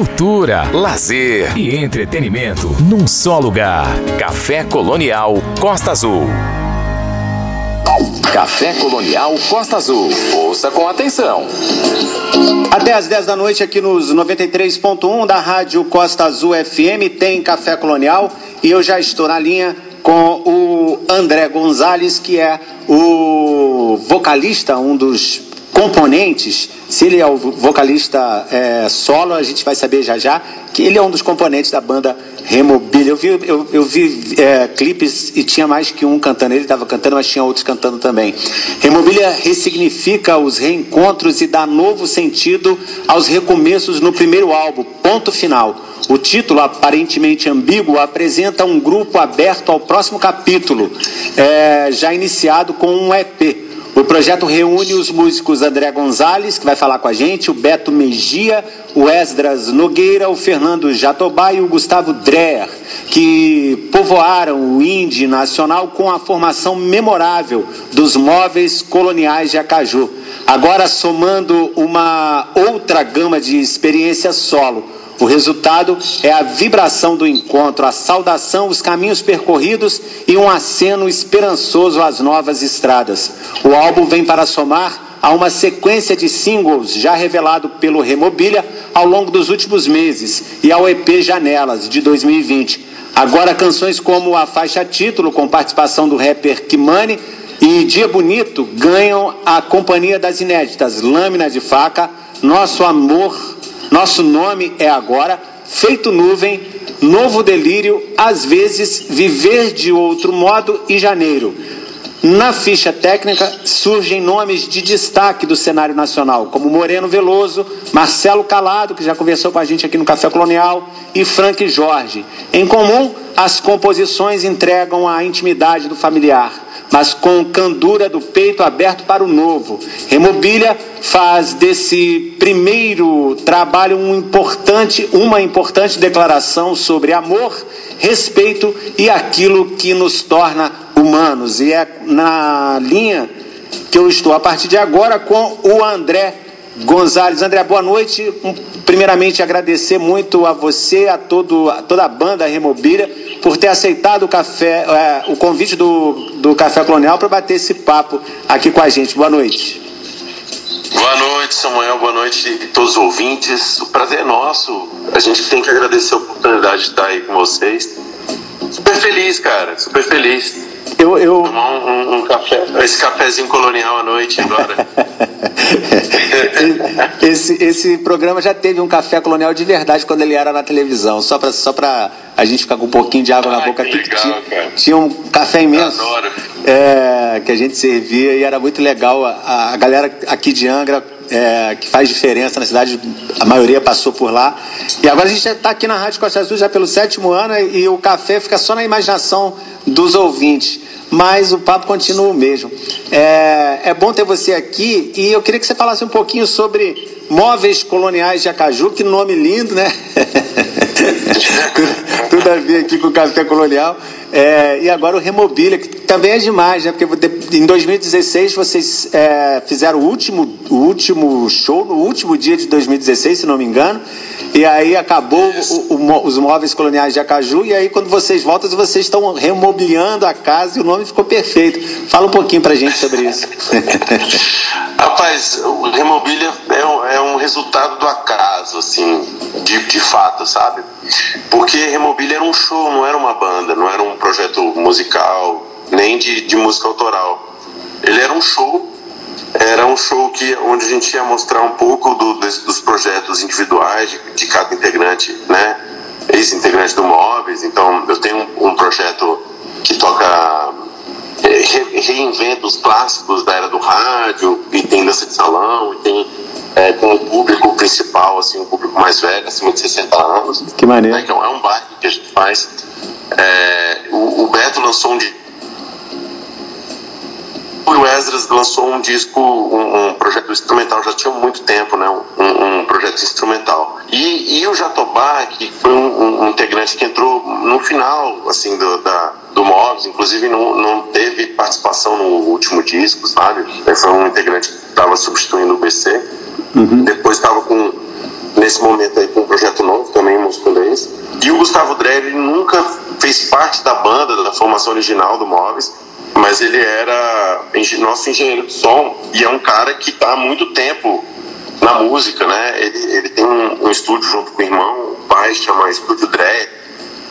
cultura, lazer e entretenimento num só lugar. Café Colonial Costa Azul. Café Colonial Costa Azul. Ouça com atenção. Até às 10 da noite aqui nos 93.1 da Rádio Costa Azul FM tem Café Colonial e eu já estou na linha com o André Gonzalez, que é o vocalista, um dos componentes. Se ele é o vocalista é, solo, a gente vai saber já já que ele é um dos componentes da banda Remobilha. Eu vi, eu, eu vi é, clipes e tinha mais que um cantando. Ele estava cantando, mas tinha outros cantando também. Remobilha ressignifica os reencontros e dá novo sentido aos recomeços no primeiro álbum, Ponto Final. O título, aparentemente ambíguo, apresenta um grupo aberto ao próximo capítulo, é, já iniciado com um EP. O projeto reúne os músicos André Gonzalez, que vai falar com a gente, o Beto Megia, o Esdras Nogueira, o Fernando Jatobá e o Gustavo Dreher, que povoaram o Indie Nacional com a formação memorável dos móveis coloniais de Acaju. Agora somando uma outra gama de experiências solo o resultado é a vibração do encontro, a saudação, os caminhos percorridos e um aceno esperançoso às novas estradas. O álbum vem para somar a uma sequência de singles já revelado pelo Remobilha ao longo dos últimos meses e ao EP Janelas de 2020. Agora canções como a faixa título com participação do rapper Kimani e Dia Bonito ganham a companhia das inéditas Lâmina de Faca, Nosso Amor nosso nome é agora feito nuvem, novo delírio, às vezes viver de outro modo e janeiro. Na ficha técnica surgem nomes de destaque do cenário nacional, como Moreno Veloso, Marcelo Calado, que já conversou com a gente aqui no Café Colonial, e Frank Jorge. Em comum, as composições entregam a intimidade do familiar mas com candura do peito aberto para o novo. Remobilha faz desse primeiro trabalho um importante, uma importante declaração sobre amor, respeito e aquilo que nos torna humanos. E é na linha que eu estou a partir de agora com o André Gonzalez. André, boa noite. Primeiramente, agradecer muito a você, a, todo, a toda a banda Remobilha, por ter aceitado o, café, é, o convite do, do Café Colonial para bater esse papo aqui com a gente. Boa noite. Boa noite, Samuel. Boa noite a todos os ouvintes. O prazer é nosso. A gente tem que agradecer a oportunidade de estar aí com vocês. Super feliz, cara. Super feliz. Eu, eu... Tomar um, um, um, café, esse cafezinho colonial à noite agora. esse, esse programa já teve um café colonial de verdade quando ele era na televisão, só para só pra a gente ficar com um pouquinho de água Ai, na boca aqui. Legal, tinha, tinha, um café imenso é, que a gente servia e era muito legal. A, a galera aqui de Angra é, que faz diferença na cidade, a maioria passou por lá. E agora a gente está aqui na Rádio Costa Azul já pelo sétimo ano e o café fica só na imaginação dos ouvintes. Mas o papo continua o mesmo. É, é bom ter você aqui e eu queria que você falasse um pouquinho sobre móveis coloniais de Acaju, que nome lindo, né? tudo a ver aqui com o café colonial. É, e agora o Remobília, que também é demais, né? Porque em 2016 vocês é, fizeram o último, o último show, no último dia de 2016, se não me engano. E aí acabou o, o, os móveis coloniais de Acaju. E aí, quando vocês voltam, vocês estão remobiliando a casa e o nome ficou perfeito. Fala um pouquinho pra gente sobre isso. Rapaz, o Remobília é um, é um resultado do acaso, assim, de, de fato, sabe? Porque Remobília era um show, não era uma banda, não era um projeto musical, nem de, de música autoral. Ele era um show era um show que, onde a gente ia mostrar um pouco do, dos projetos individuais de, de, cada integrante, né? Ex-integrante do Móveis. Então, eu tenho um, um projeto que toca, é, re, reinventa os clássicos da era do rádio, e tem dança de salão, e tem é, com o público principal, assim, um público mais velho, acima de 60 anos. Que maneiro. Né? Que é um bairro que a gente faz. É, o, o Beto lançou um o Esdras lançou um disco, um, um, projeto instrumental, já tinha muito tempo, né? Um, um projeto instrumental. E, e o Jatobá, que foi um, integrante que entrou no final, assim, do, da, do Mobs, inclusive não, não teve participação no último disco, sabe? Foi um integrante que estava substituindo o BC. Uhum. Depois estava com nesse momento aí com um projeto novo também, musculês. E o Gustavo Drelli nunca fez parte da banda, da formação original do Móveis, mas ele era nosso engenheiro de som e é um cara que está há muito tempo na música, né? Ele, ele tem um, um, estúdio junto com o irmão, o pai chama Estúdio Drelli,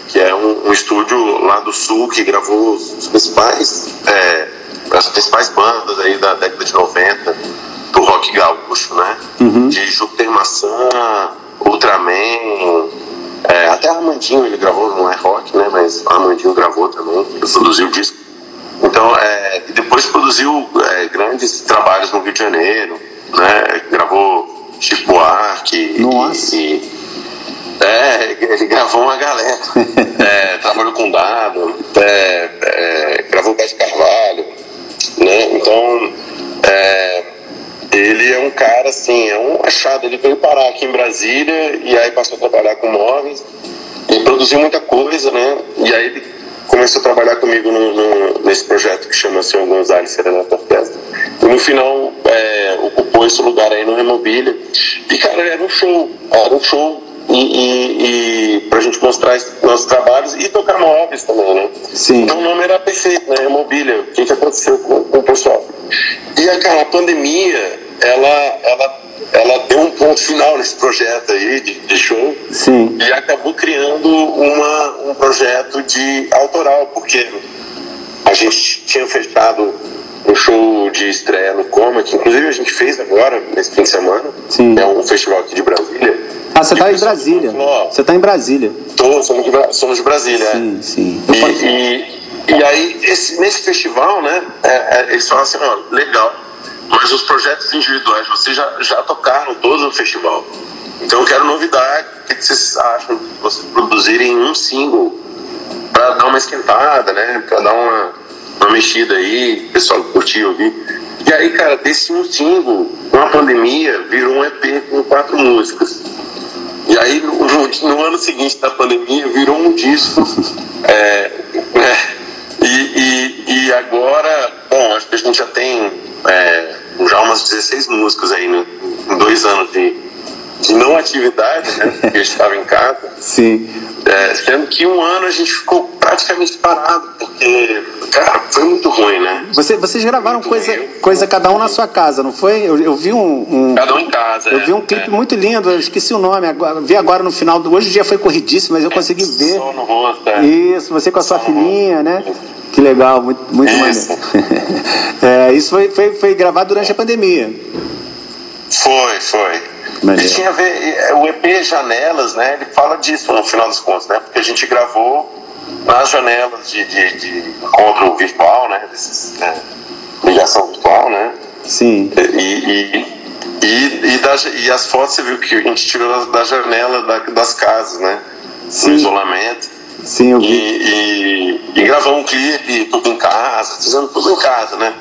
que é um, um, estúdio lá do sul que gravou os principais, é, as principais bandas aí da década de 90 do rock gaúcho, né? Uhum. De Júpiter Maçã, Ultraman, é, até Armandinho ele gravou, não é rock, né? Mas Armandinho gravou também, produziu o disco. Então, é, e depois produziu é, grandes trabalhos no Rio de Janeiro, né? Gravou Chico Buarque. Nossa. E, é, ele gravou uma galera. é, trabalhou com Dado, é, é, gravou Bete Carvalho, né? Então, é, ele é um cara assim, é um achado. Ele veio parar aqui em Brasília e aí passou a trabalhar com móveis e produziu muita coisa, né? E aí ele começou a trabalhar comigo no, no, nesse projeto que chama Senhor Gonzalez Serenata Orquestra. E no final é, ocupou esse lugar aí no Remobília. E cara, era um show, era um show e, e, e pra gente mostrar nossos trabalhos e tocar móveis também, né? Sim. Então o nome era perfeito, né? Remobília. O que, que aconteceu com, com o pessoal? E a, a pandemia, ela, ela, ela deu um ponto final nesse projeto aí de, de show. Sim. E acabou criando uma, um projeto de autoral, porque a gente tinha fechado um show de estreia no Coma, que inclusive a gente fez agora, nesse fim de semana. Sim. É um festival aqui de Brasília. Ah, você está em Brasília. Você está em Brasília. Tô, somos de, somos de Brasília, sim, é. Sim, e, e, e, aí, esse, nesse festival, né, é, é, eles falam assim, ó, legal, mas os projetos individuais, vocês já, já tocaram todos no festival. Então eu quero novidade. O que vocês acham de vocês produzirem um single para dar uma esquentada, né? Para dar uma, uma mexida aí, o pessoal curtir, ouvir. E aí, cara, desse um single, com a pandemia, virou um EP com quatro músicas. E aí, no, no, no ano seguinte da pandemia, virou um disco. é, é, e, e, e, agora, bom, acho que a gente já tem é, já umas 16 músicas aí, né? Em dois anos de, de não atividade, né? Porque gente estava em casa. Sim. É, sendo que um ano a gente ficou praticamente parado, porque, cara, foi muito ruim, né? Você, vocês gravaram coisa, coisa cada um na sua casa, não foi? Eu, eu vi um, um, Cada um em casa. Eu vi um clipe é. muito lindo, eu esqueci o nome, agora, vi agora no final. Do, hoje o dia foi corridíssimo, mas eu consegui ver. Sol no rosto, é. Isso, você com a sua filhinha, né? Que legal, muito, muito maneiro. é, isso foi, foi, foi gravado durante a pandemia. Foi, foi. E tinha a ver, é, o EP Janelas, né? Ele fala disso no final dos contos, né? Porque a gente gravou nas janelas de, de, de encontro virtual, né? Desses, né? Ligação virtual, né? Sim. E, e, e, e, das, e as fotos você viu que a gente tirou da janela da, das casas, né? Sim. No isolamento. Sim, eu vi. E, e, e um clipe, tudo em casa, fazendo tudo em casa, né?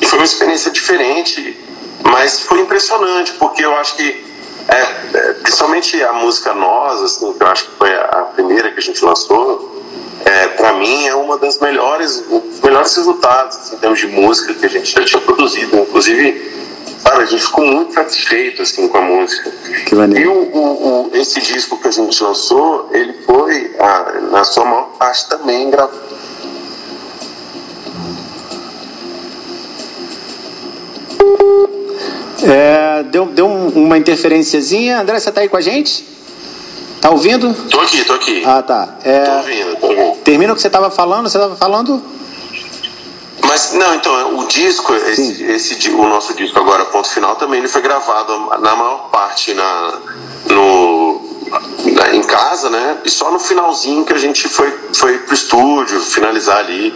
E foi uma experiência diferente mas foi impressionante, porque eu acho que, é, é, principalmente a música Nós, assim, que eu acho que foi a primeira que a gente lançou, é, para mim é uma das melhores, melhores resultados assim, em termos de música que a gente já tinha produzido. Inclusive, sabe, a gente ficou muito satisfeito assim, com a música. Que maneiro. E o, o, o, esse disco que a gente lançou, ele foi, a, na sua maior parte também gravado É, deu deu uma interferenciazinha. André, você está aí com a gente? Tá ouvindo? Tô aqui, tô aqui. Ah, tá. É, tô ouvindo, tô ouvindo. Termina o que você estava falando? Você estava falando? Mas, não, então, o disco, esse, esse, o nosso disco agora, ponto final, também ele foi gravado na maior parte na, no, na, em casa, né? E só no finalzinho que a gente foi, foi pro estúdio finalizar ali.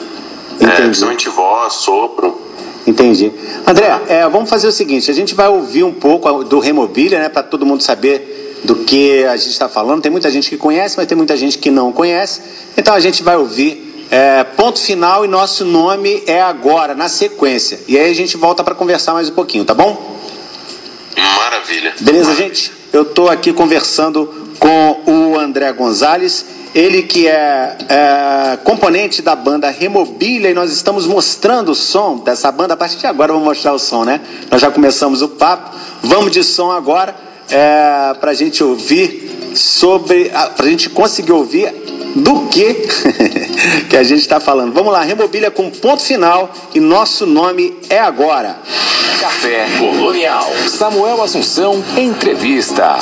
É, principalmente voz, sopro. Entendi. André, é, vamos fazer o seguinte: a gente vai ouvir um pouco do Remobilia, né, para todo mundo saber do que a gente está falando. Tem muita gente que conhece, mas tem muita gente que não conhece. Então a gente vai ouvir é, ponto final e nosso nome é agora, na sequência. E aí a gente volta para conversar mais um pouquinho, tá bom? Maravilha. Beleza, Maravilha. gente? Eu estou aqui conversando com o André Gonzalez ele que é, é, componente da banda Remobilia e nós estamos mostrando o som dessa banda. A partir de agora vamos mostrar o som, né? Nós já começamos o papo. Vamos de som agora. é, para a gente ouvir sobre, para a gente conseguir ouvir do que que a gente está falando. Vamos lá, Remobília com ponto final e nosso nome é agora. Café Colonial. Samuel Assunção, entrevista.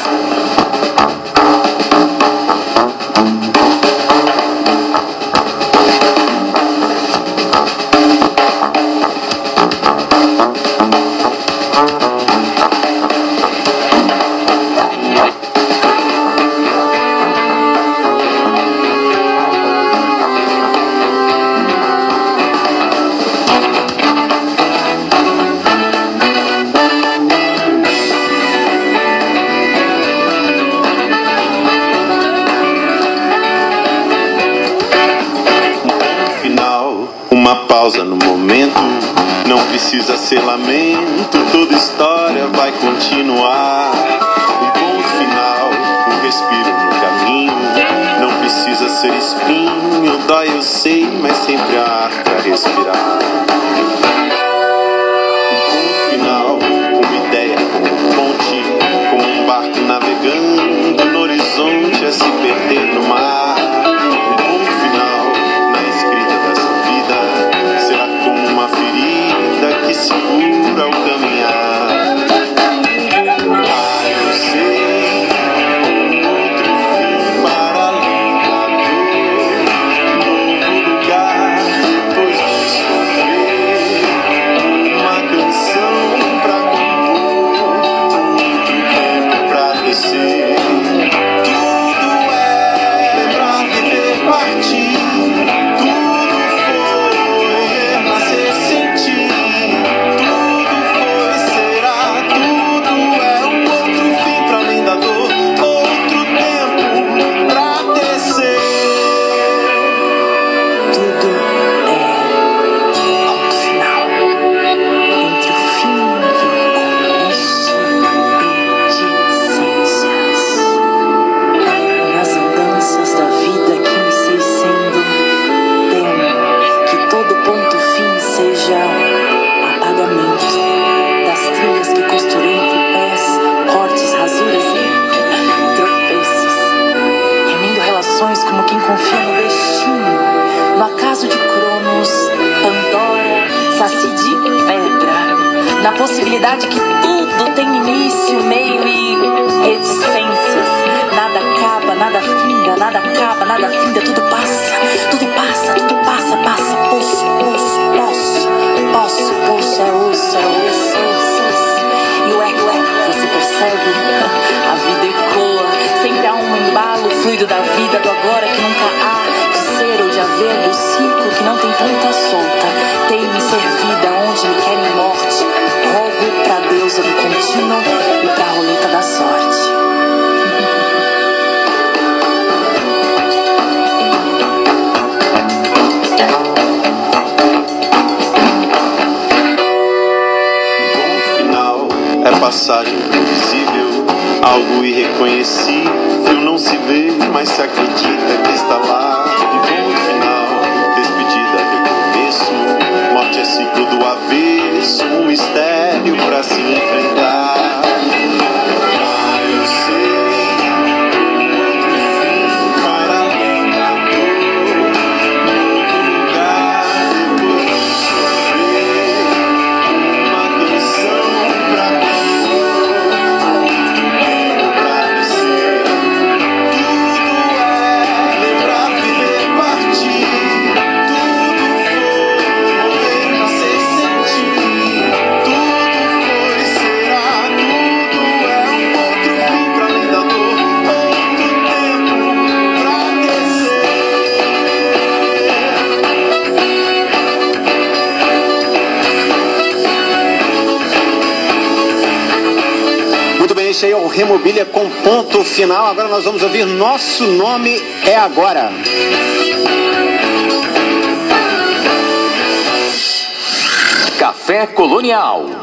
Não precisa ser lamento, toda história vai continuar. Um ponto final, um respiro no caminho. Não precisa ser espinho, dói eu sei, mas sempre há pra respirar. Na possibilidade que tudo tem início, meio e reticências. Nada acaba, nada finda, nada acaba, nada finda, tudo passa, tudo passa, tudo passa, passa, poço, poço, poço, poço, poço, é osso, é osso, osso, osso. E o eco, eco, você percebe? A vida ecoa, sempre há um embalo fluido da vida, do agora que nunca há, de ser ou de haver, do ciclo que não tem ponta solta. Tem-me servida onde me querem morte. Pra deusa do contínuo e pra roleta da sorte. é passagem invisível, algo irreconhecível, não se vê, mas se acredita que está lá. Um ponto final, despedida, recomeço, morte é ciclo do avesso, um mistério pra se enfrentar. Remobília com ponto final. Agora nós vamos ouvir Nosso Nome é Agora. Café Colonial.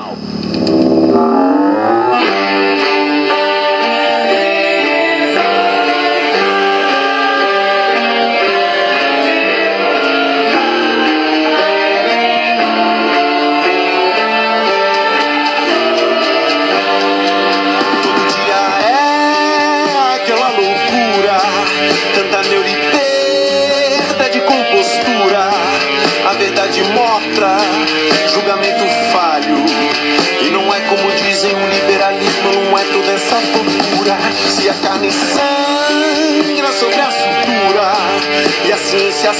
E a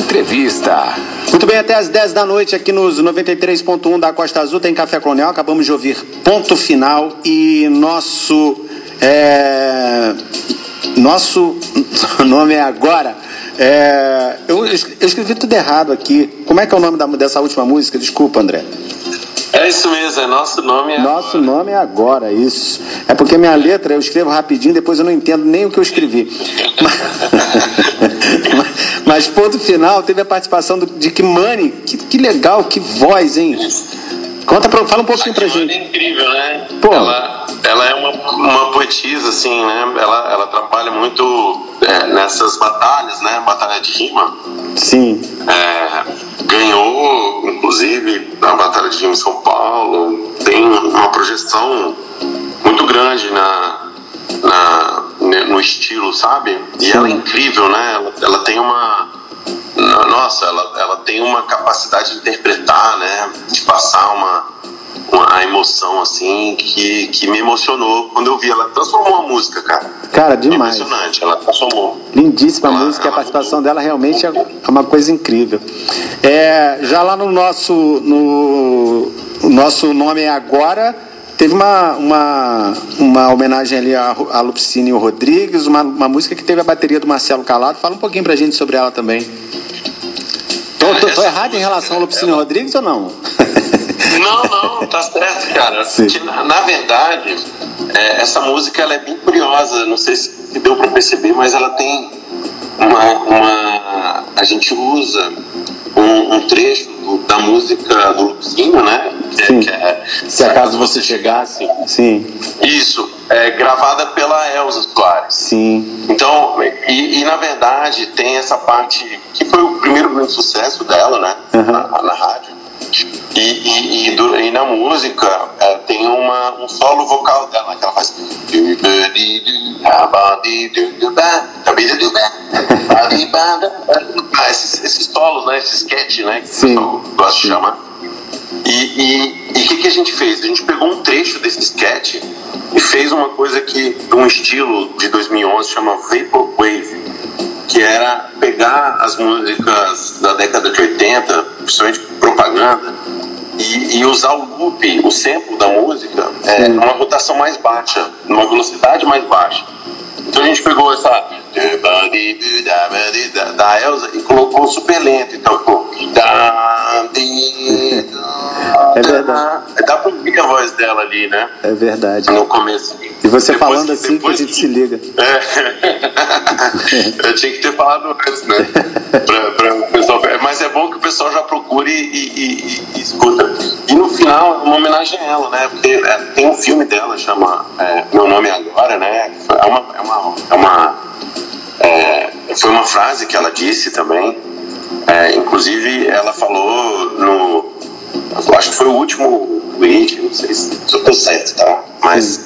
entrevista. Muito bem, até às 10 da noite aqui nos 93.1 da Costa Azul tem Café Colonial. Acabamos de ouvir ponto final e nosso. é, nosso nome é agora. é, eu, eu escrevi tudo errado aqui. Como é que é o nome da- dessa última música? Desculpa, André. É isso mesmo, é nosso nome. É Nosso nome é agora, isso. É porque minha letra eu escrevo rapidinho, depois eu não entendo nem o que eu escrevi. Mas, ponto final, teve a participação do, de Kimani. Que, que legal, que voz, hein? Conta pra, fala um pouquinho pra Kimani gente. é incrível, né? Pô. Ela, ela é uma, uma poetisa, assim, né? Ela, ela trabalha muito é, nessas batalhas, né? Batalha de rima. Sim. É, ganhou, inclusive, a Batalha de Rima em São Paulo. Tem uma projeção muito grande na, na, no estilo, sabe? E Sim. ela é incrível, né? Ela, ela tem uma. no- Nossa, ela, ela tem uma capacidade de interpretar, né? De passar uma, uma a emoção, assim, que, que me emocionou quando eu vi. Ela transformou a música, cara. Cara, demais. Impressionante, ela transformou. Lindíssima Ela- música, a ela- participação dela realmente é uma coisa incrível. É, já lá no nosso, no, o nosso nome é agora, teve uma, uma, uma homenagem ali a, a Lupicínio Rodrigues, uma, uma música que teve a bateria do Marcelo Calado. Fala um pouquinho pra gente sobre ela também. Tô, tô, tô errado em relação ao Lupicínio Rodrigues ou não? Não, não, tá certo, cara. Na, na, verdade, é, essa música ela é bem curiosa. Não sei se deu para perceber, mas ela tem uma, uma. A gente usa um, um trecho da música do Lucinho, né? É, Sim. Que é, se acaso você chegasse. Sim. Isso, é gravada pela Elza Soares. Sim. Então, e, e, na verdade tem essa parte que foi o primeiro grande sucesso dela, né? Uhum. Na, na rádio e, e, e, do, e na música é, tem uma, um solo vocal dela que ela faz. Esses, esses solos, né? Esse sketch, né? Que Sim. o pessoal gosta de chamar. E o que, que a gente fez? A gente pegou um trecho desse sketch e fez uma coisa que, um estilo de 2011, chama Vaporwave que era pegar as músicas da década de 80, principalmente propaganda, e, e usar o loop, o sample da música, é, numa rotação mais baixa, numa velocidade mais baixa. Então a gente pegou essa da Elsa e colocou super lento. Então ficou. É verdade. Dá pra ouvir a voz dela ali, né? É verdade. No começo. E você depois, falando assim que a gente se liga. É. Eu tinha que ter falado antes, né? pra, pra o pessoal... Mas é bom que o pessoal já procure e, e, e, escuta. E no final, uma homenagem a ela, né? Porque é, tem um filme dela, chama é, Meu Nome Agora, né? É uma, é uma, é uma é, foi uma frase que ela disse também. É, inclusive, ela falou no. Eu acho que foi o último tweet, não sei se eu tô certo, tá? Mas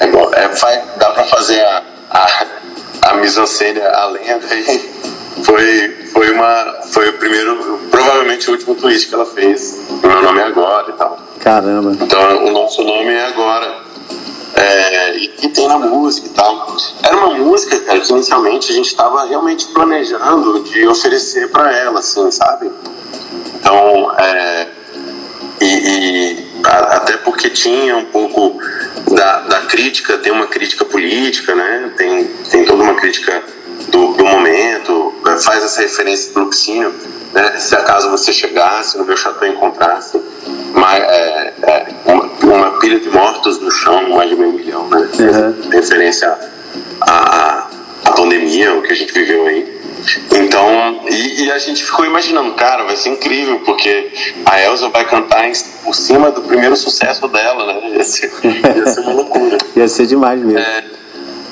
é, é, dá pra fazer a, a, a mise-en-scène, a lenda aí. Foi, foi, uma, foi o primeiro, provavelmente o último tweet que ela fez. O meu nome é agora e tal. Caramba. Então, o nosso nome é agora é, e, e, tem na música e tal. Era uma música, cara, que inicialmente a gente estava realmente planejando de oferecer para ela, assim, sabe? Então, é, e, e a, até porque tinha um pouco da, da, crítica, tem uma crítica política, né? Tem, tem toda uma crítica do, do momento, faz essa referência do Luxínio, né? Se acaso você chegasse no meu chateau e encontrasse uma, é, é, uma, uma, pilha de mortos no chão, mais de meio milhão, né? Uhum. Referência à, à pandemia, o que a gente viveu aí. Então, e, e, a gente ficou imaginando, cara, vai ser incrível, porque a Elsa vai cantar em, por cima do primeiro sucesso dela, né? Ia ser, ia ser uma loucura. ia ser demais mesmo. É,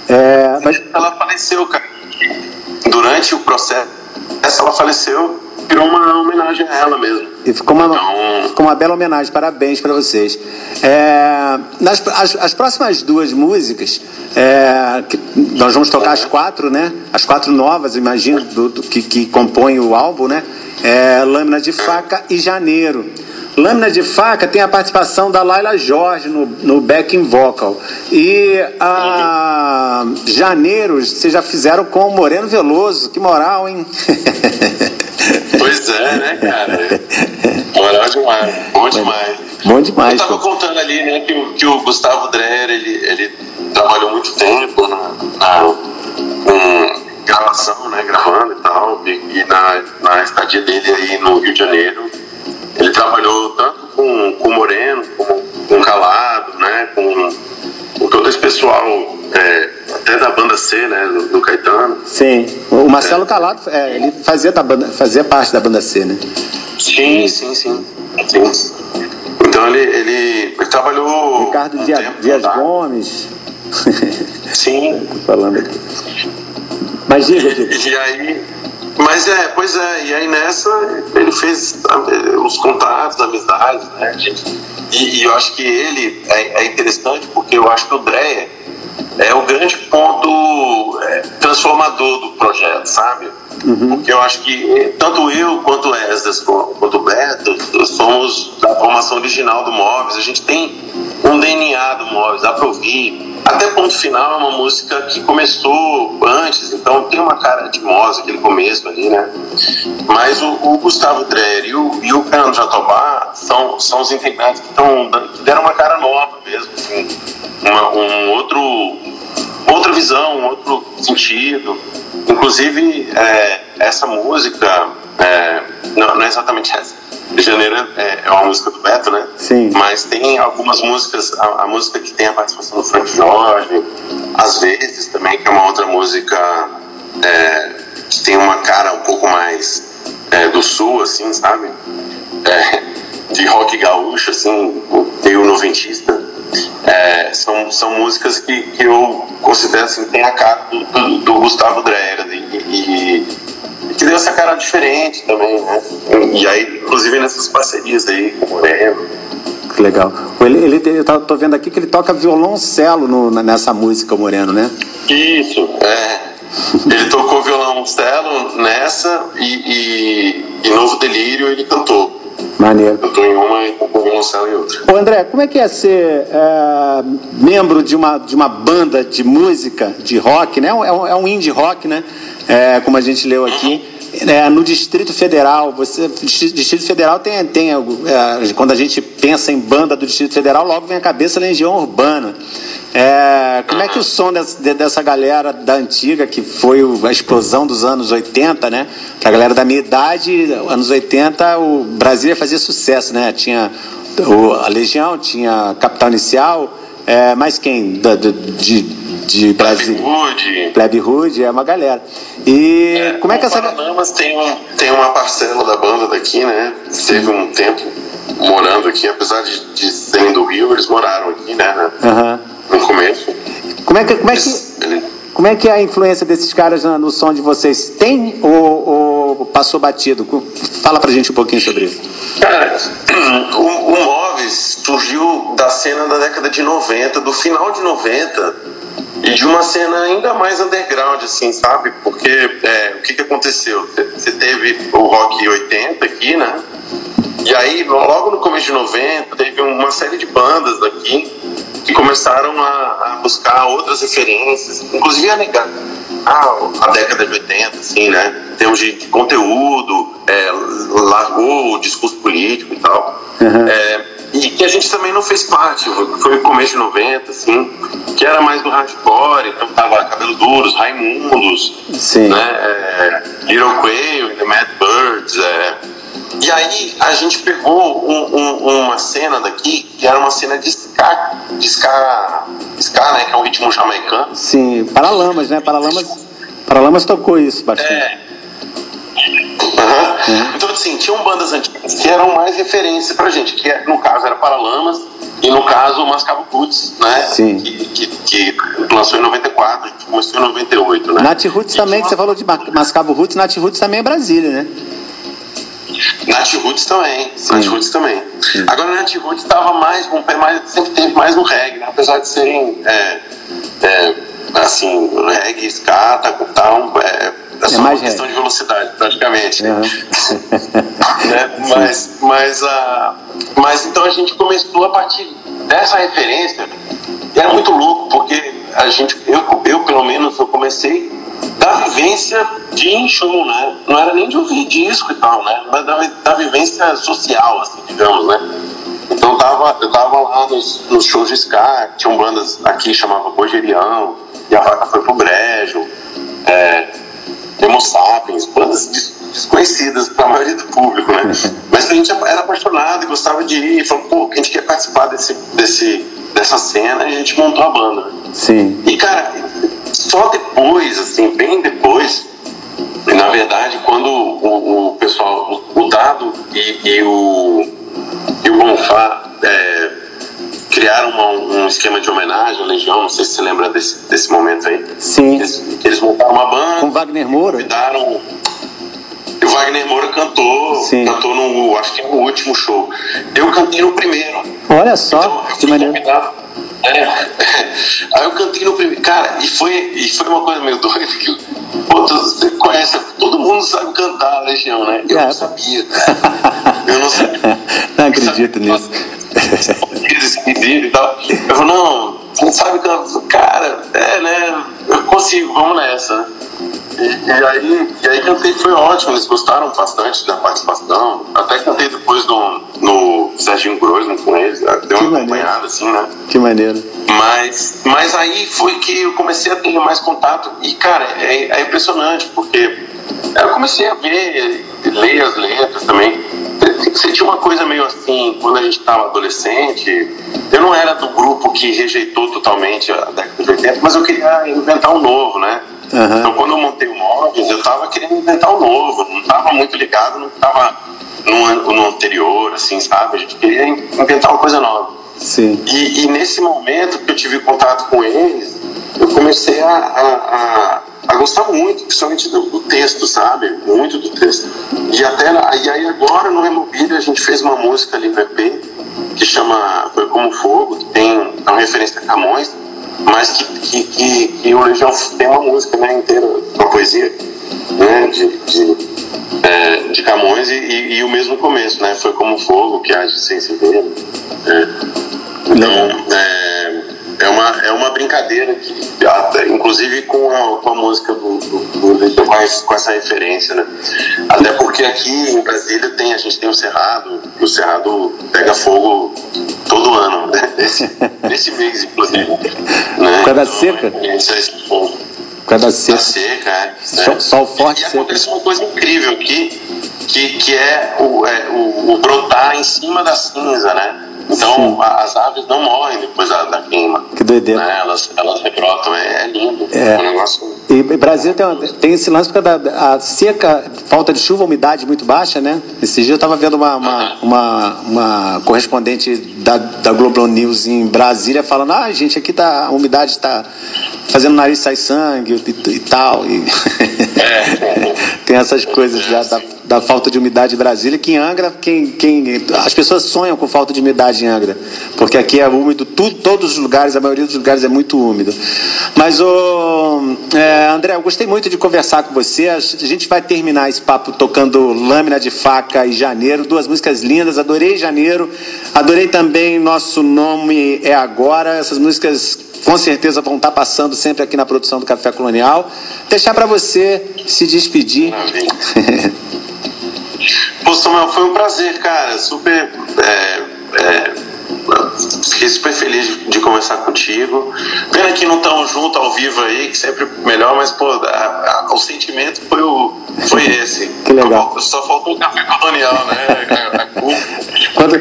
é, mas... Ela faleceu, cara. Durante o processo, ela faleceu virou uma homenagem a ela mesmo. E ficou uma, então... ficou uma bela homenagem, parabéns para vocês. É, nas, as, as, próximas duas músicas, é, nós vamos tocar as quatro, né? As quatro novas, imagino, do, do que, que compõem o álbum, né? É, Lâmina de Faca e Janeiro. Lâmina de Faca tem a participação da Laila Jorge no, no backing vocal. E a Janeiro, vocês já fizeram com o Moreno Veloso. Que moral, hein? Pois é, né, cara? Moral demais. Bom demais. Bom demais. Eu tava pô. contando ali, né, que, o, que o Gustavo Dreher, ele, ele trabalhou muito tempo na, na com gravação, né, gravando e tal, e, e, na, na estadia dele aí no Rio de Janeiro, ele trabalhou tanto com, com o Moreno, como com o Calado, né, com, com todo esse pessoal é, até da banda C, né, do, do Caetano. Sim, o Marcelo é. Calado, é, ele fazia, da banda, fazia parte da banda C, né? Sim, sim, sim. sim. Então ele, ele, ele trabalhou. Ricardo um Dias, tempo, Dias tá? Gomes. Sim. falando aqui. Mas diga, diga. E aí, mas é, pois é, e aí nessa ele fez os contatos, amizades, né? E, e eu acho que ele é, é interessante porque eu acho que o Dreyer é o grande ponto é, transformador do projeto, sabe? Uhum. Porque eu acho que tanto eu quanto o Esdras, quanto o Beto, somos da formação original do Móveis, a gente tem um DNA do Móveis, dá pra ouvir. Até Ponto Final é uma música que começou antes, então tem uma cara de Móveis, aquele começo ali, né? Mas o, o Gustavo Dreher e o, e o Fernando Jatobá são, são os integrantes que, tão, que deram uma cara nova mesmo, assim, uma, um outro outra visão, um outro sentido. Inclusive, é, essa música, é, não, não é exatamente essa. Janeiro é, é uma música do Beto, né? Sim. Mas tem algumas músicas, a, a música que tem a participação do Frank Jorge, às vezes também, que é uma outra música é, que tem uma cara um pouco mais é, do sul, assim, sabe? É, de rock gaúcho, assim, meio noventista. É, são, são músicas que, que eu considero assim, tem a cara do, do, do Gustavo Dreyer e, e, e, que deu essa cara diferente também, né? E aí, inclusive nessas parcerias aí com o Moreno. Que legal. Ele, ele, eu tô vendo aqui que ele toca violoncelo no, nessa música, o Moreno, né? Isso, é. Ele tocou violoncelo nessa e, e, e Novo Delírio ele cantou. Maneiro. Eu tô em uma e tocou violoncelo em outra. Ô André, como é que é ser é, membro de uma, de uma banda de música, de rock, né? É um, é um indie rock, né? É, como a gente leu aqui. É, no Distrito Federal, você, Distrito Federal tem, tem é, quando a gente pensa em banda do Distrito Federal, logo vem a cabeça Legião Urbana. É, como é que o som dessa, dessa galera da antiga, que foi a explosão dos anos 80, né? Pra galera da minha idade, anos 80, o Brasília fazia sucesso, né? Tinha o, a Legião, tinha Capital Inicial, é, mais quem? Da, de, de? Plebe Hood. Plebe Hood, é uma galera. E É, como é que essa. Paranamas tem, um, tem uma parcela da banda daqui, né? Teve um tempo morando aqui, apesar de, de serem do Rio, eles moraram aqui, né? Aham. No começo. Como é que, como é que, como é que é a influência desses caras no som de vocês? Tem ou, ou passou batido? Fala pra gente um pouquinho sobre isso. Cara, o, o Móveis surgiu da cena da década de 90, do final de 90, e de uma cena ainda mais underground, assim, sabe? Porque é, o que, que aconteceu? Você teve o rock 80 aqui, né? E aí, logo no começo de 90, teve uma série de bandas daqui que começaram a, a buscar outras referências, inclusive a negar a, década de 80, assim, né? Em termos de, de conteúdo, é, largou o discurso político e tal. Uhum. É, e que a gente também não fez parte, foi foi o começo de 90, assim, que era mais do hardcore, então tava Cabelo Duros, Raimundos, Sim. né? É, Little Quail, The Mad Birds, é, e aí a gente pegou um- um- uma cena daqui que era uma cena de ska, de ska, ska né, que é um ritmo jamaicano. Sim, Paralamas, né? Paralamas, Paralamas tocou isso bastante. É. Aham. Então, assim, tinham bandas antigas que eram mais referência pra gente, que no caso era Paralamas e no caso Mascavo Roots, né? Sim. Que, que, que lançou em 94, a gente começou em 98, né? Nath Roots E também, que você falou de Ma- Mascavo Roots, Nath Roots também é Brasília, né? Nath Roots também. Sim. Nath Roots também. Agora, Nath Roots estava mais o pé mais, sempre teve mais no reggae, né? apesar de serem, é, é, assim, reggae, ska, tá, tá um, é, é só mais uma questão de velocidade, praticamente. Aham. né? Mas, mas, a, mas então a gente começou a partir dessa referência. Era muito louco, porque a gente, eu, eu pelo menos, eu comecei da vivência de em show, né? Não era nem de ouvir disco e tal, né? Mas da, da vivência social, assim, digamos, né? Então eu tava, eu tava lá nos, nos shows de ska, tinham bandas aqui chamava Bojerião, e a vaca foi pro Brejo, é, Homo Sapiens, bandas des- desconhecidas para a maioria do público, né? Mas a gente era apaixonado e gostava de ir, e falou, pô, a gente quer participar desse, desse, dessa cena, e a gente montou a banda. Sim. E, cara, só depois, assim, bem depois, na verdade, quando o, o pessoal, o, o Dado e, e o, e o Bonfá é, criaram uma- um esquema de homenagem à Legião, não sei se você lembra desse, desse momento aí. Sim. Eles, eles montaram uma banda, Com Wagner Moura? convidaram. E o Wagner Moura cantou, Sim. cantou no, acho que no último show. Eu cantei no primeiro. Olha Então, só, eu que maneiro. convidado. É. Aí eu cantei no primeiro. Cara, e foi, e foi uma coisa meio doida que pô, você conhece, todo mundo sabe cantar a Legião, né? Eu É. não sabia. Eu não sabia. Não acredito nisso. Esquisito e tal. Eu falei, não, você não sabe cantar. Cara, é, né? Eu consigo, vamos nessa. E, e aí, e aí cantei, foi ótimo, eles gostaram bastante da participação. Até cantei depois no, no Serginho Grosman com eles, né? deu Que uma maneiro. acompanhada assim, né? Que maneiro. Mas, mas aí foi que eu comecei a ter mais contato. E, cara, é, é impressionante, porque eu comecei a ver leio as letras também. Você tinha uma coisa meio assim, quando a gente estava adolescente, eu não era do grupo que rejeitou totalmente a década de 80, mas eu queria inventar um novo, né? Uhum. Então, quando eu montei o Móveis, eu estava querendo inventar um novo, não estava muito ligado no que estava no, no, anterior, assim, sabe? A gente queria inventar uma coisa nova. Sim. E, e nesse momento que eu tive contato com eles, eu comecei a, a, a, a gostar muito, principalmente do, do, texto, sabe? Muito do texto. E até e aí agora no Remobilha a gente fez uma música ali no EP que chama Foi Como Fogo, que tem é uma referência a Camões mas que, que, que, que o Legião tem uma música né, inteira, uma poesia né, de, de, é, de Camões e, e, e, o mesmo começo, né? Foi como fogo que age sem se ver. Né? Então, é, é, uma, é uma brincadeira que, inclusive com a, com a música do, do, do com, essa referência, né? Até porque aqui em Brasília tem, a gente tem o Cerrado, o Cerrado pega fogo todo ano, né? Nesse, nesse mês, inclusive. Né? Por causa da seca? Então, por causa da seca. Da seca, é. Sol, sol forte, e, e acontece uma coisa incrível aqui, que, que é, o, é o, o brotar em cima da cinza, né? Então as aves não morrem depois da, da queima. Que doideira. Né? Elas, elas rebrotam, é, é lindo. É. é um negócio. E Brasil tem, tem esse lance porque da a seca, falta de chuva, umidade muito baixa, né? Esse dia eu estava vendo uma, uma, uhum. uma, uma, correspondente da, da Globo News em Brasília falando: ah, gente, aqui tá, a umidade está fazendo o nariz sair sangue e, e tal. E é. Tem essas coisas já da, da, falta de umidade em Brasília, que em Angra, quem, quem, as pessoas sonham com falta de umidade em Angra, porque aqui é úmido, todos os lugares, a maioria dos lugares é muito úmido. Mas, oh, é, André, eu gostei muito de conversar com você. A gente vai terminar esse papo tocando Lâmina de Faca e Janeiro, duas músicas lindas, adorei Janeiro, adorei também Nosso Nome é Agora, essas músicas com certeza vão estar passando sempre aqui na produção do Café Colonial. Deixar para você se despedir. Pô, Samuel, foi um prazer, cara. Super. É, é Fiquei super feliz de conversar contigo. Pena que não estamos juntos ao vivo aí, que sempre melhor, mas pô, a, a, o sentimento foi, o, foi esse. Que legal. Só faltou o café colonial, né? A, quando,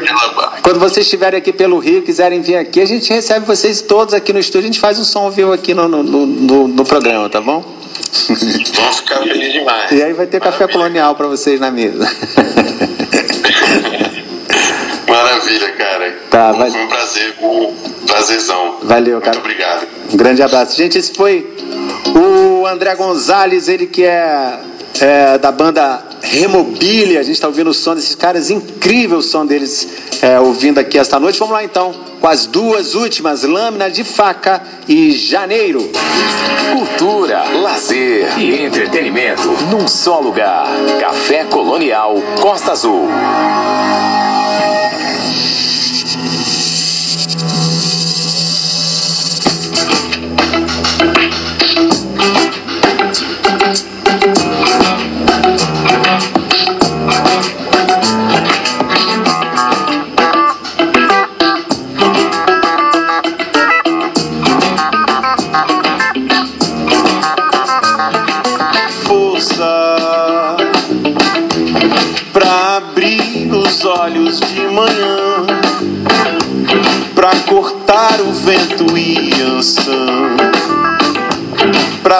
quando vocês estiverem aqui pelo Rio, quiserem vir aqui, a gente recebe vocês todos aqui no estúdio, a gente faz um som ao vivo aqui no, no, no, no programa, tá bom? Vamos ficar felizes demais. E aí vai ter Maravilha. café colonial para vocês na mesa. Maravilha, cara. Tá, vai... Foi um prazer, um prazerzão. Valeu, cara. Muito obrigado. Um grande abraço. Gente, esse foi o André Gonzalez, ele que é, é da banda Remobilia. A gente está ouvindo o som desses caras, incrível o som deles é, ouvindo aqui esta noite. Vamos lá então com as duas últimas, Lâmina de Faca e Janeiro. Cultura, lazer e entretenimento num só lugar. Café Colonial Costa Azul.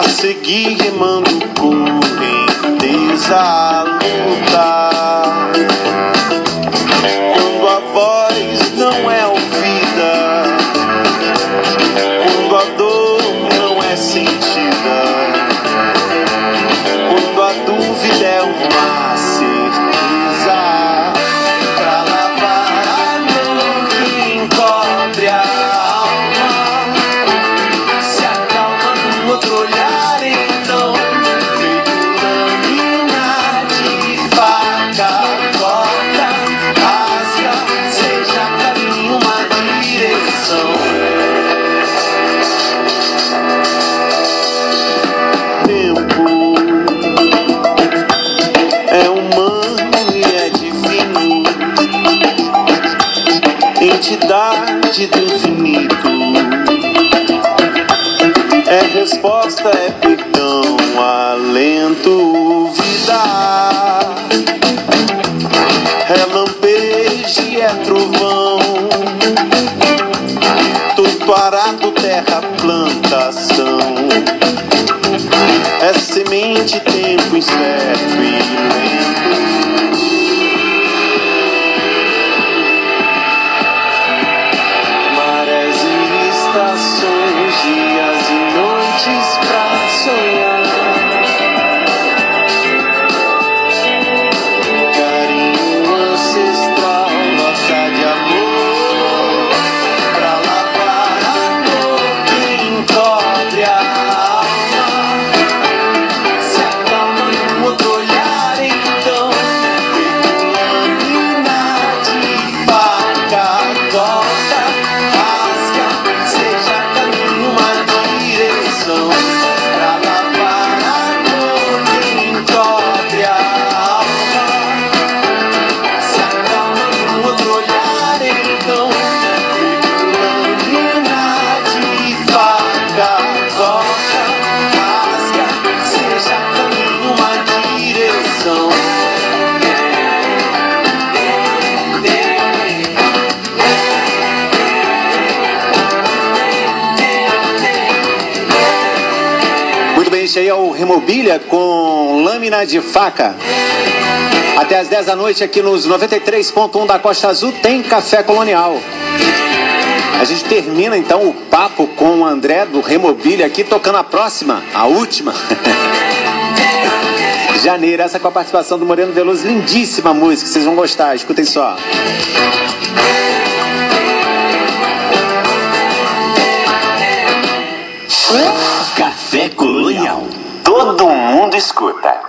Seguir remando tempo incerto Remobilha com lâmina de faca. Até às 10 da noite aqui nos 93.1 da Costa Azul tem Café Colonial. A gente termina então o papo com o André do Remobilha aqui tocando a próxima, a última. Janeiro, essa com a participação do Moreno Veloso, lindíssima música, vocês vão gostar, escutem só. Café Colonial. Todo mundo escuta.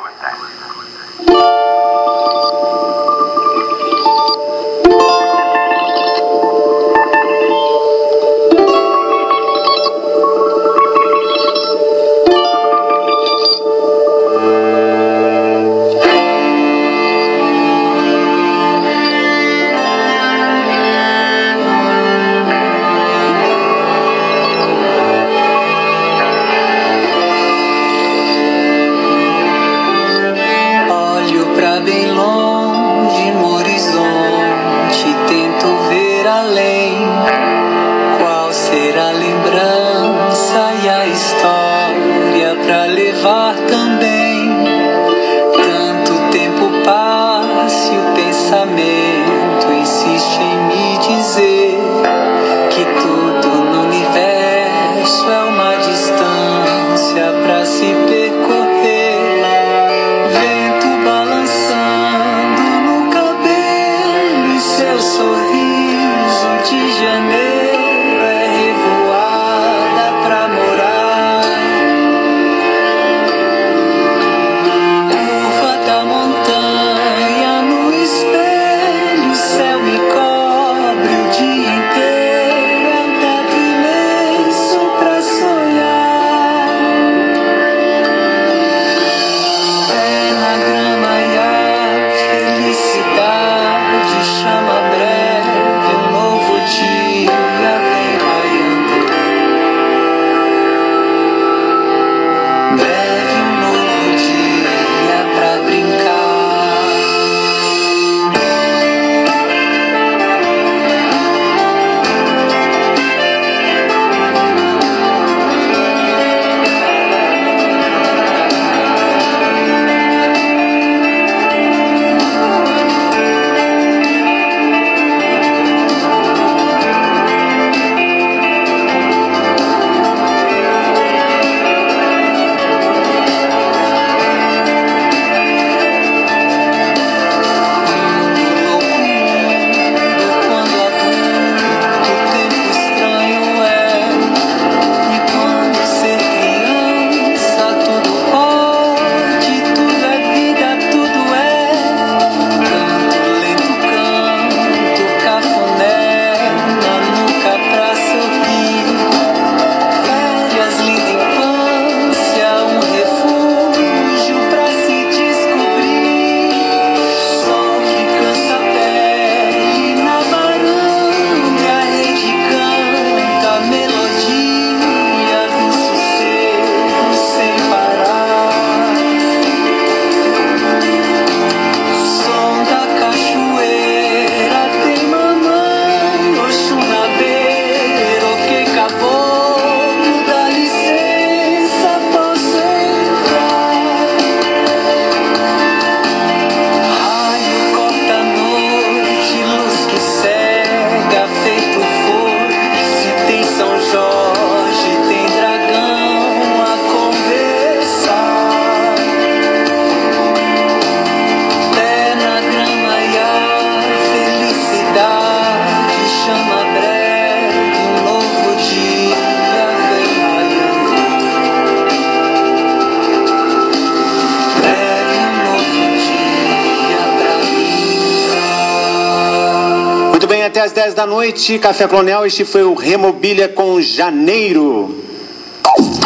Até as 10 da noite, Café Colonial. Este foi o Remobília com Janeiro.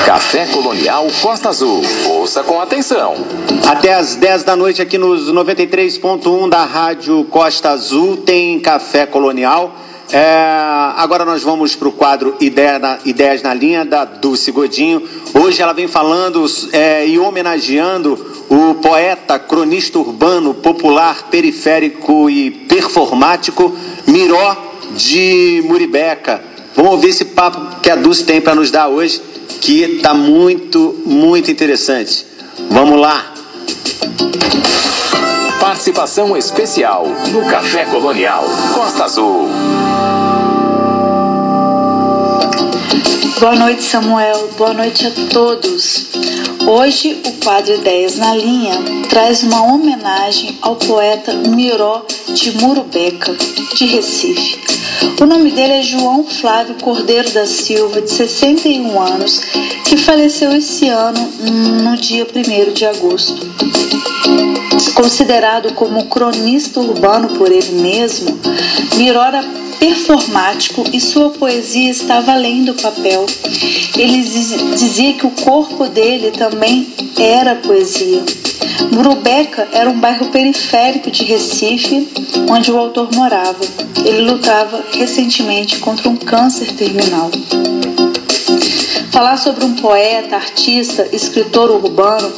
Café Colonial Costa Azul. Ouça com atenção. Até às 10 da noite aqui nos 93.1 da Rádio Costa Azul tem Café Colonial. É, agora nós vamos para o quadro Ideia na, Ideias na Linha da Dulce Godinho. Hoje ela vem falando é, e homenageando o poeta, cronista urbano, popular, periférico e performático Miró de Muribeca. Vamos ouvir esse papo que a Dulce tem para nos dar hoje que está muito, muito interessante. Vamos lá. Participação especial no Café Colonial Costa Azul. Boa noite, Samuel. Boa noite a todos. Hoje, o quadro Ideias na Linha traz uma homenagem ao poeta Miró de Murubeca, de Recife. O nome dele é João Flávio Cordeiro da Silva, de 61 anos, que faleceu esse ano no dia 1 de agosto. Considerado como cronista urbano por ele mesmo, Miró era performático e sua poesia estava além do papel. Ele dizia que o corpo dele também era poesia. Murubeca era um bairro periférico de Recife, onde o autor morava. Ele lutava recentemente contra um câncer terminal. Falar sobre um poeta, artista, escritor urbano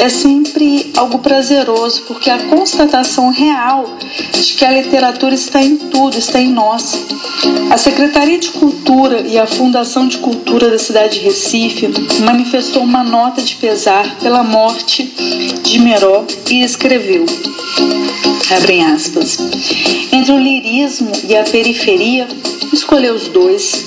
é sempre algo prazeroso, porque a constatação real de que a literatura está em tudo, está em nós. A Secretaria de Cultura e a Fundação de Cultura da cidade de Recife manifestou uma nota de pesar pela morte de Meró e escreveu abrem aspas. Entre o lirismo e a periferia, escolheu os dois,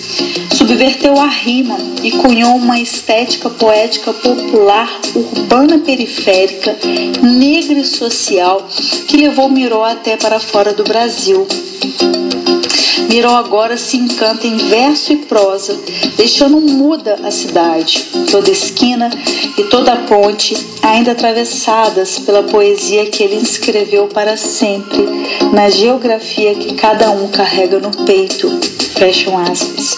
subverteu a rima e cunhou uma estética poética popular, urbana periférica, negra e social, que levou Miró até para fora do Brasil. Miró agora se encanta em verso e prosa, deixando muda a cidade, toda esquina e toda ponte, ainda atravessadas pela poesia que ele escreveu para sempre, na geografia que cada um carrega no peito. Fecham aspas.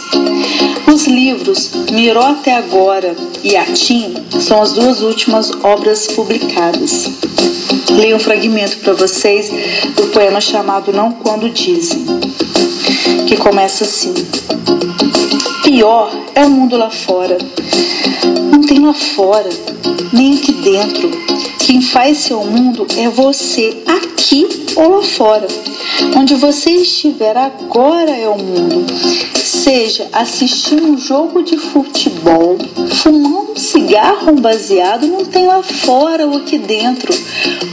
Os livros Miró até agora e Atim são as duas últimas obras publicadas. Leio um fragmento para vocês do poema chamado Não Quando Dizem que começa assim: Pior é o mundo lá fora. Não tem lá fora, nem aqui dentro. Quem faz seu mundo é você, aqui ou lá fora. Onde você estiver agora é o mundo. Seja assistindo um jogo de futebol, fumando um cigarro baseado, não tem lá fora ou aqui dentro.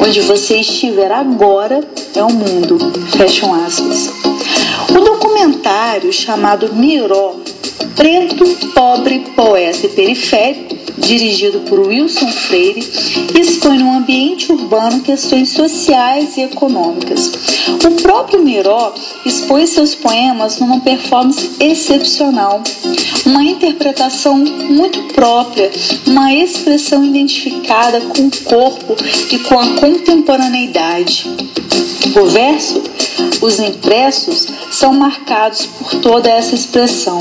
Onde você estiver agora é o mundo. Fecham aspas. O documentário chamado Miró, Preto, Pobre, Poeta e Periférico, dirigido por Wilson Freire, expõe no ambiente urbano questões sociais e econômicas. O próprio Miró expõe seus poemas numa performance excepcional, uma interpretação muito própria, uma expressão identificada com o corpo e com a contemporaneidade. O verso os impressos são marcados por toda essa expressão.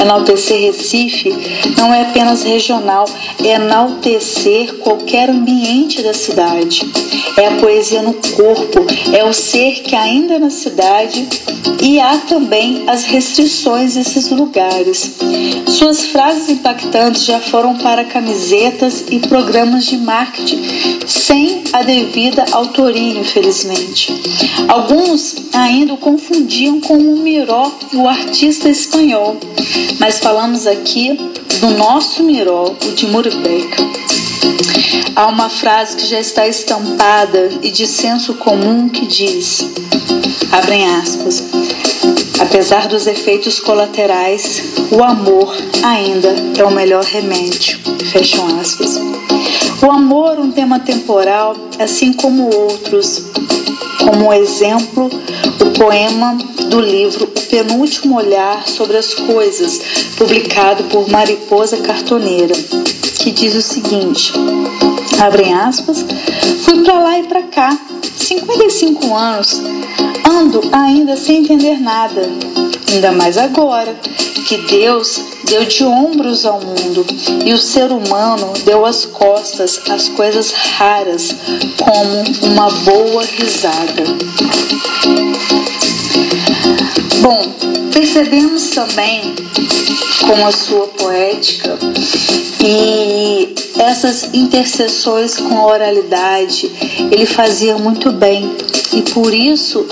Enaltecer Recife não é apenas regional, é enaltecer qualquer ambiente da cidade. É a poesia no corpo, é o ser que ainda é na cidade e há também as restrições desses lugares. Suas frases impactantes já foram para camisetas e programas de marketing sem a devida autoria, infelizmente. Alguns ainda o confundiam com o Miró, o artista espanhol, mas falamos aqui do nosso Miró, o de Muribeca. Há uma frase que já está estampada e de senso comum que diz, abrem aspas, apesar dos efeitos colaterais, o amor ainda é o melhor remédio, fecham aspas. O amor, um tema temporal, assim como outros, como exemplo o poema do livro O Penúltimo Olhar sobre as Coisas, publicado por Mariposa Cartoneira, que diz o seguinte: Abrem aspas. Fui para lá e para cá, 55 anos, ando ainda sem entender nada, ainda mais agora que Deus deu de ombros ao mundo e o ser humano deu as costas às coisas raras, como uma boa risada. Bom, percebemos também com a sua poética e essas intercessões com a oralidade ele fazia muito bem e por isso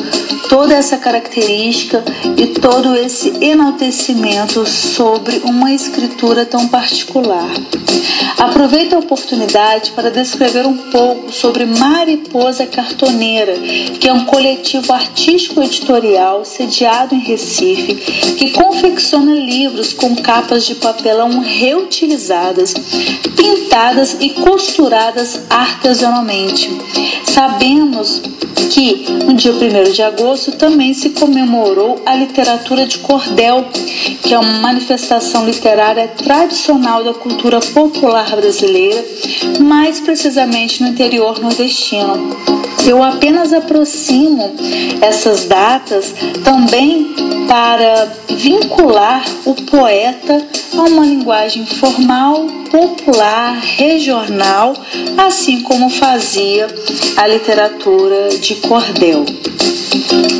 toda essa característica e todo esse enaltecimento sobre uma escritura tão particular. Aproveito a oportunidade para descrever um pouco sobre Mariposa Cartoneira, que é um coletivo artístico editorial sediado em Recife, que confecciona livros com capas de papelão reutilizadas, pintadas e costuradas artesanalmente. Sabemos que no dia 1 de agosto também se comemorou a literatura de cordel, que é uma manifestação literária tradicional da cultura popular brasileira, mais precisamente no interior nordestino. Eu apenas aproximo essas datas também para vincular o poeta a uma linguagem formal, popular, regional, assim como fazia a literatura de cordel.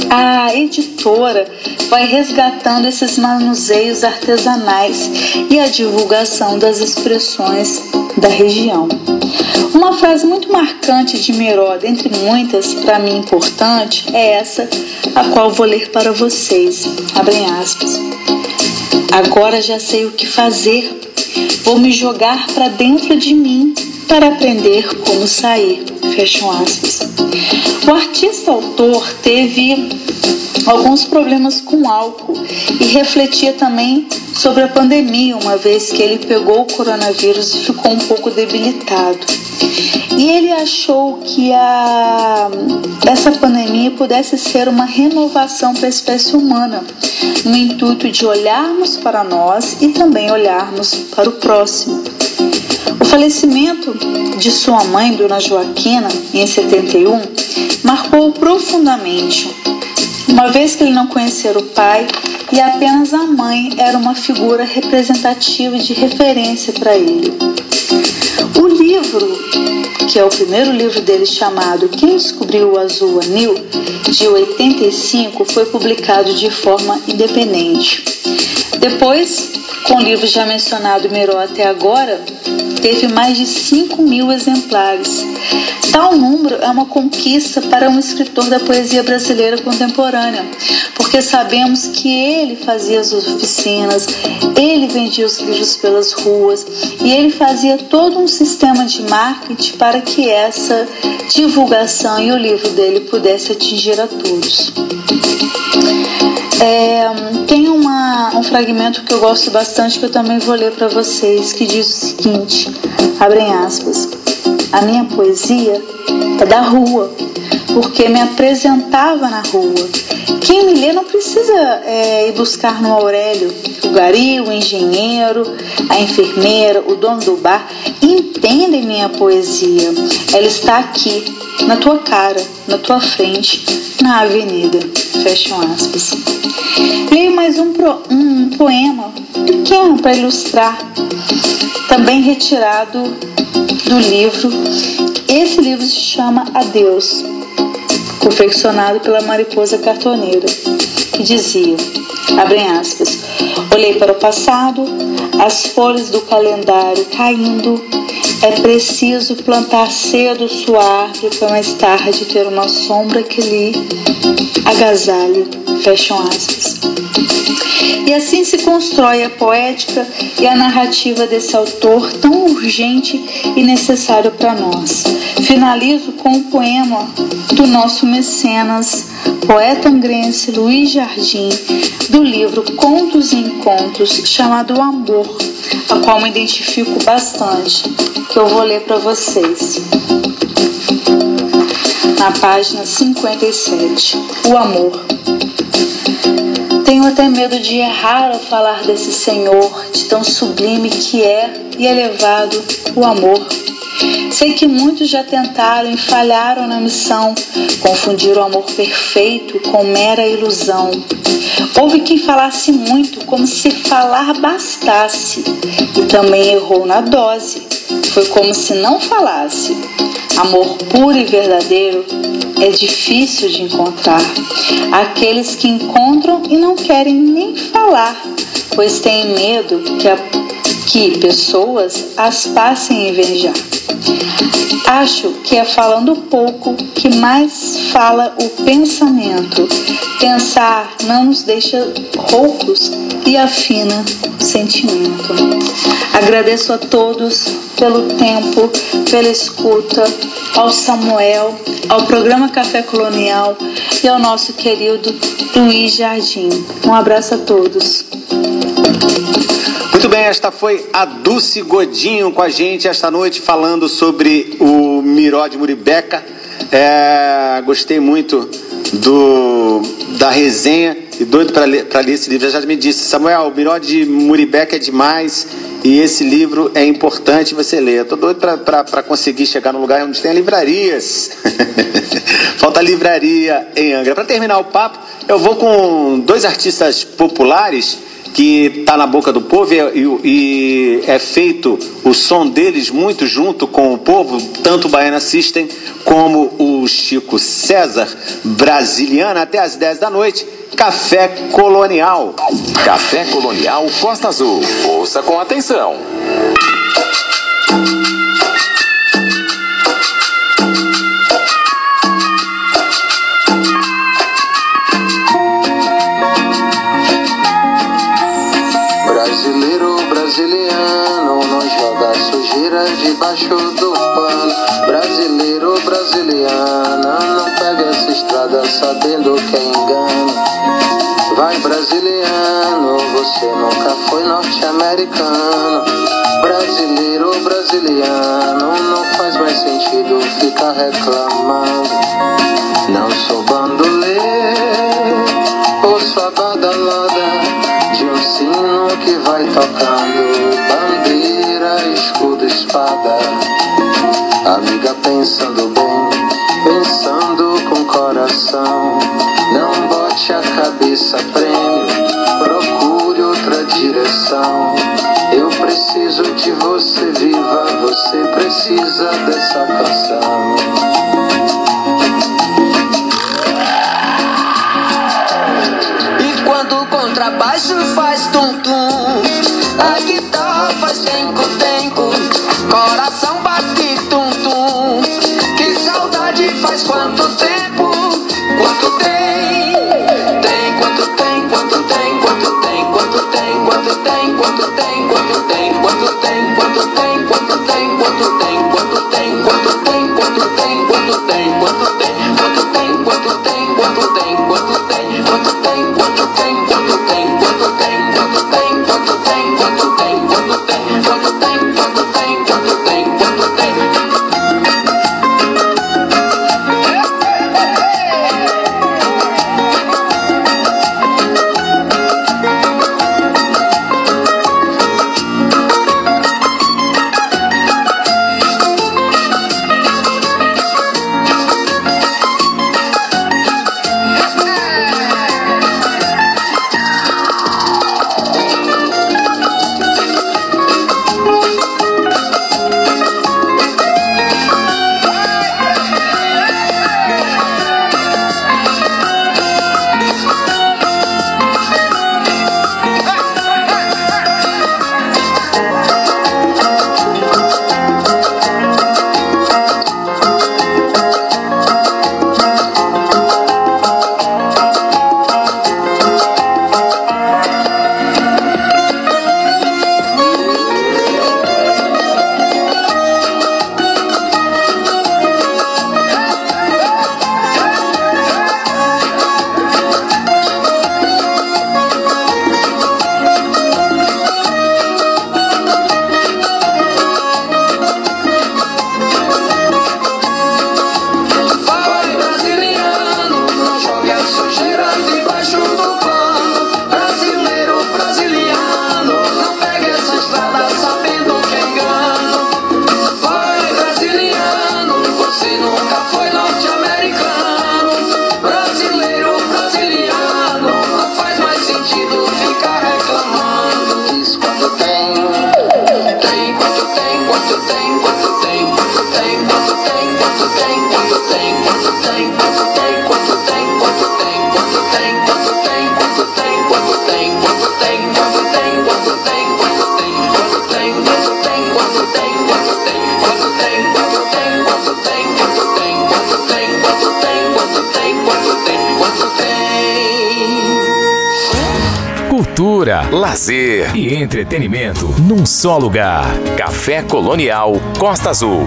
A editora vai resgatando esses manuseios artesanais e a divulgação das expressões da região. Uma frase muito marcante de Miró, dentre muitas, para mim importante, é essa, a qual vou ler para vocês. Abrem aspas. Agora já sei o que fazer. Vou me jogar para dentro de mim para aprender como sair. Fecham aspas. O artista autor teve alguns problemas com álcool e refletia também sobre a pandemia, uma vez que ele pegou o coronavírus e ficou um pouco debilitado. E ele achou que a, essa pandemia pudesse ser uma renovação para a espécie humana, no intuito de olharmos para nós e também olharmos para o próximo. O falecimento de sua mãe, Dona Joaquina, em 71, marcou profundamente, uma vez que ele não conhecera o pai e apenas a mãe era uma figura representativa de referência para ele. O livro, que é o primeiro livro dele chamado Quem Descobriu o Azul Anil, de 85, foi publicado de forma independente. Depois, com o livro já mencionado Meró até agora, teve mais de 5 mil exemplares. Tal número é uma conquista para um escritor da poesia brasileira contemporânea, porque sabemos que ele fazia as oficinas, ele vendia os livros pelas ruas e ele fazia todo um sistema de marketing para que essa divulgação e o livro dele pudesse atingir a todos. É, tem uma, um fragmento que eu gosto bastante que eu também vou ler para vocês, que diz o seguinte: abrem aspas. A minha poesia é da rua, porque me apresentava na rua. Quem me lê não precisa é, ir buscar no Aurélio. O gari, o engenheiro, a enfermeira, o dono do bar entendem minha poesia. Ela está aqui, na tua cara, na tua frente, na avenida. Fecham aspas. Leio mais um, pro, um poema pequeno para ilustrar, também retirado do livro. Esse livro se chama Adeus, confeccionado pela mariposa cartoneira, que dizia, abrem aspas, olhei para o passado, as folhas do calendário caindo, é preciso plantar cedo sua árvore para mais tarde ter uma sombra que lhe agasalhe. Fecham aspas. E assim se constrói a poética e a narrativa desse autor tão urgente e necessário para nós. Finalizo com o poema do nosso mecenas, poeta angrense Luiz Jardim, do livro Contos e Encontros, chamado Amor, a qual me identifico bastante, que eu vou ler para vocês. Na página 57, O Amor. Tenho até medo de errar ao falar desse Senhor, de tão sublime que é e elevado o amor. Sei que muitos já tentaram e falharam na missão, confundiram o amor perfeito com mera ilusão. Houve quem falasse muito, como se falar bastasse, e também errou na dose. Foi como se não falasse. Amor puro e verdadeiro é difícil de encontrar. Aqueles que encontram e não querem nem falar, pois têm medo que, a, que pessoas as passem a invejar. Acho que é falando pouco que mais fala o pensamento. Pensar não nos deixa roucos e afina o sentimento. Agradeço a todos pelo tempo, pela escuta, ao Samuel, ao programa Café Colonial e ao nosso querido Luiz Jardim. Um abraço a todos. Muito bem, esta foi a Dulce Godinho com a gente esta noite falando sobre o Miró de Muribeca. É, gostei muito do, da resenha e doido para ler, esse livro. Já me disse, Samuel, o Miró de Muribeca é demais e esse livro é importante você ler. Estou doido para conseguir chegar num lugar onde tem livrarias. Falta livraria em Angra. Para terminar o papo, eu vou com dois artistas populares que está na boca do povo e, e, é feito o som deles muito junto com o povo, tanto o Baiana System como o Chico César, brasiliana, até às 10 da noite. Café Colonial. Café Colonial Costa Azul. Ouça com atenção. Debaixo do pano. Brasileiro, brasiliana, não pega essa estrada sabendo que é engano. Vai brasiliano, você nunca foi norte-americano. Brasileiro, brasiliano, não faz mais sentido ficar reclamando. Amiga, pensando bem, pensando com coração. Não bote a cabeça prêmio, procure outra direção. Eu preciso de você viva, você precisa dessa canção. E quando o contrabaixo faz tum-tum, a guitarra faz tempo-tempo. Só lugar. Café Colonial Costa Azul.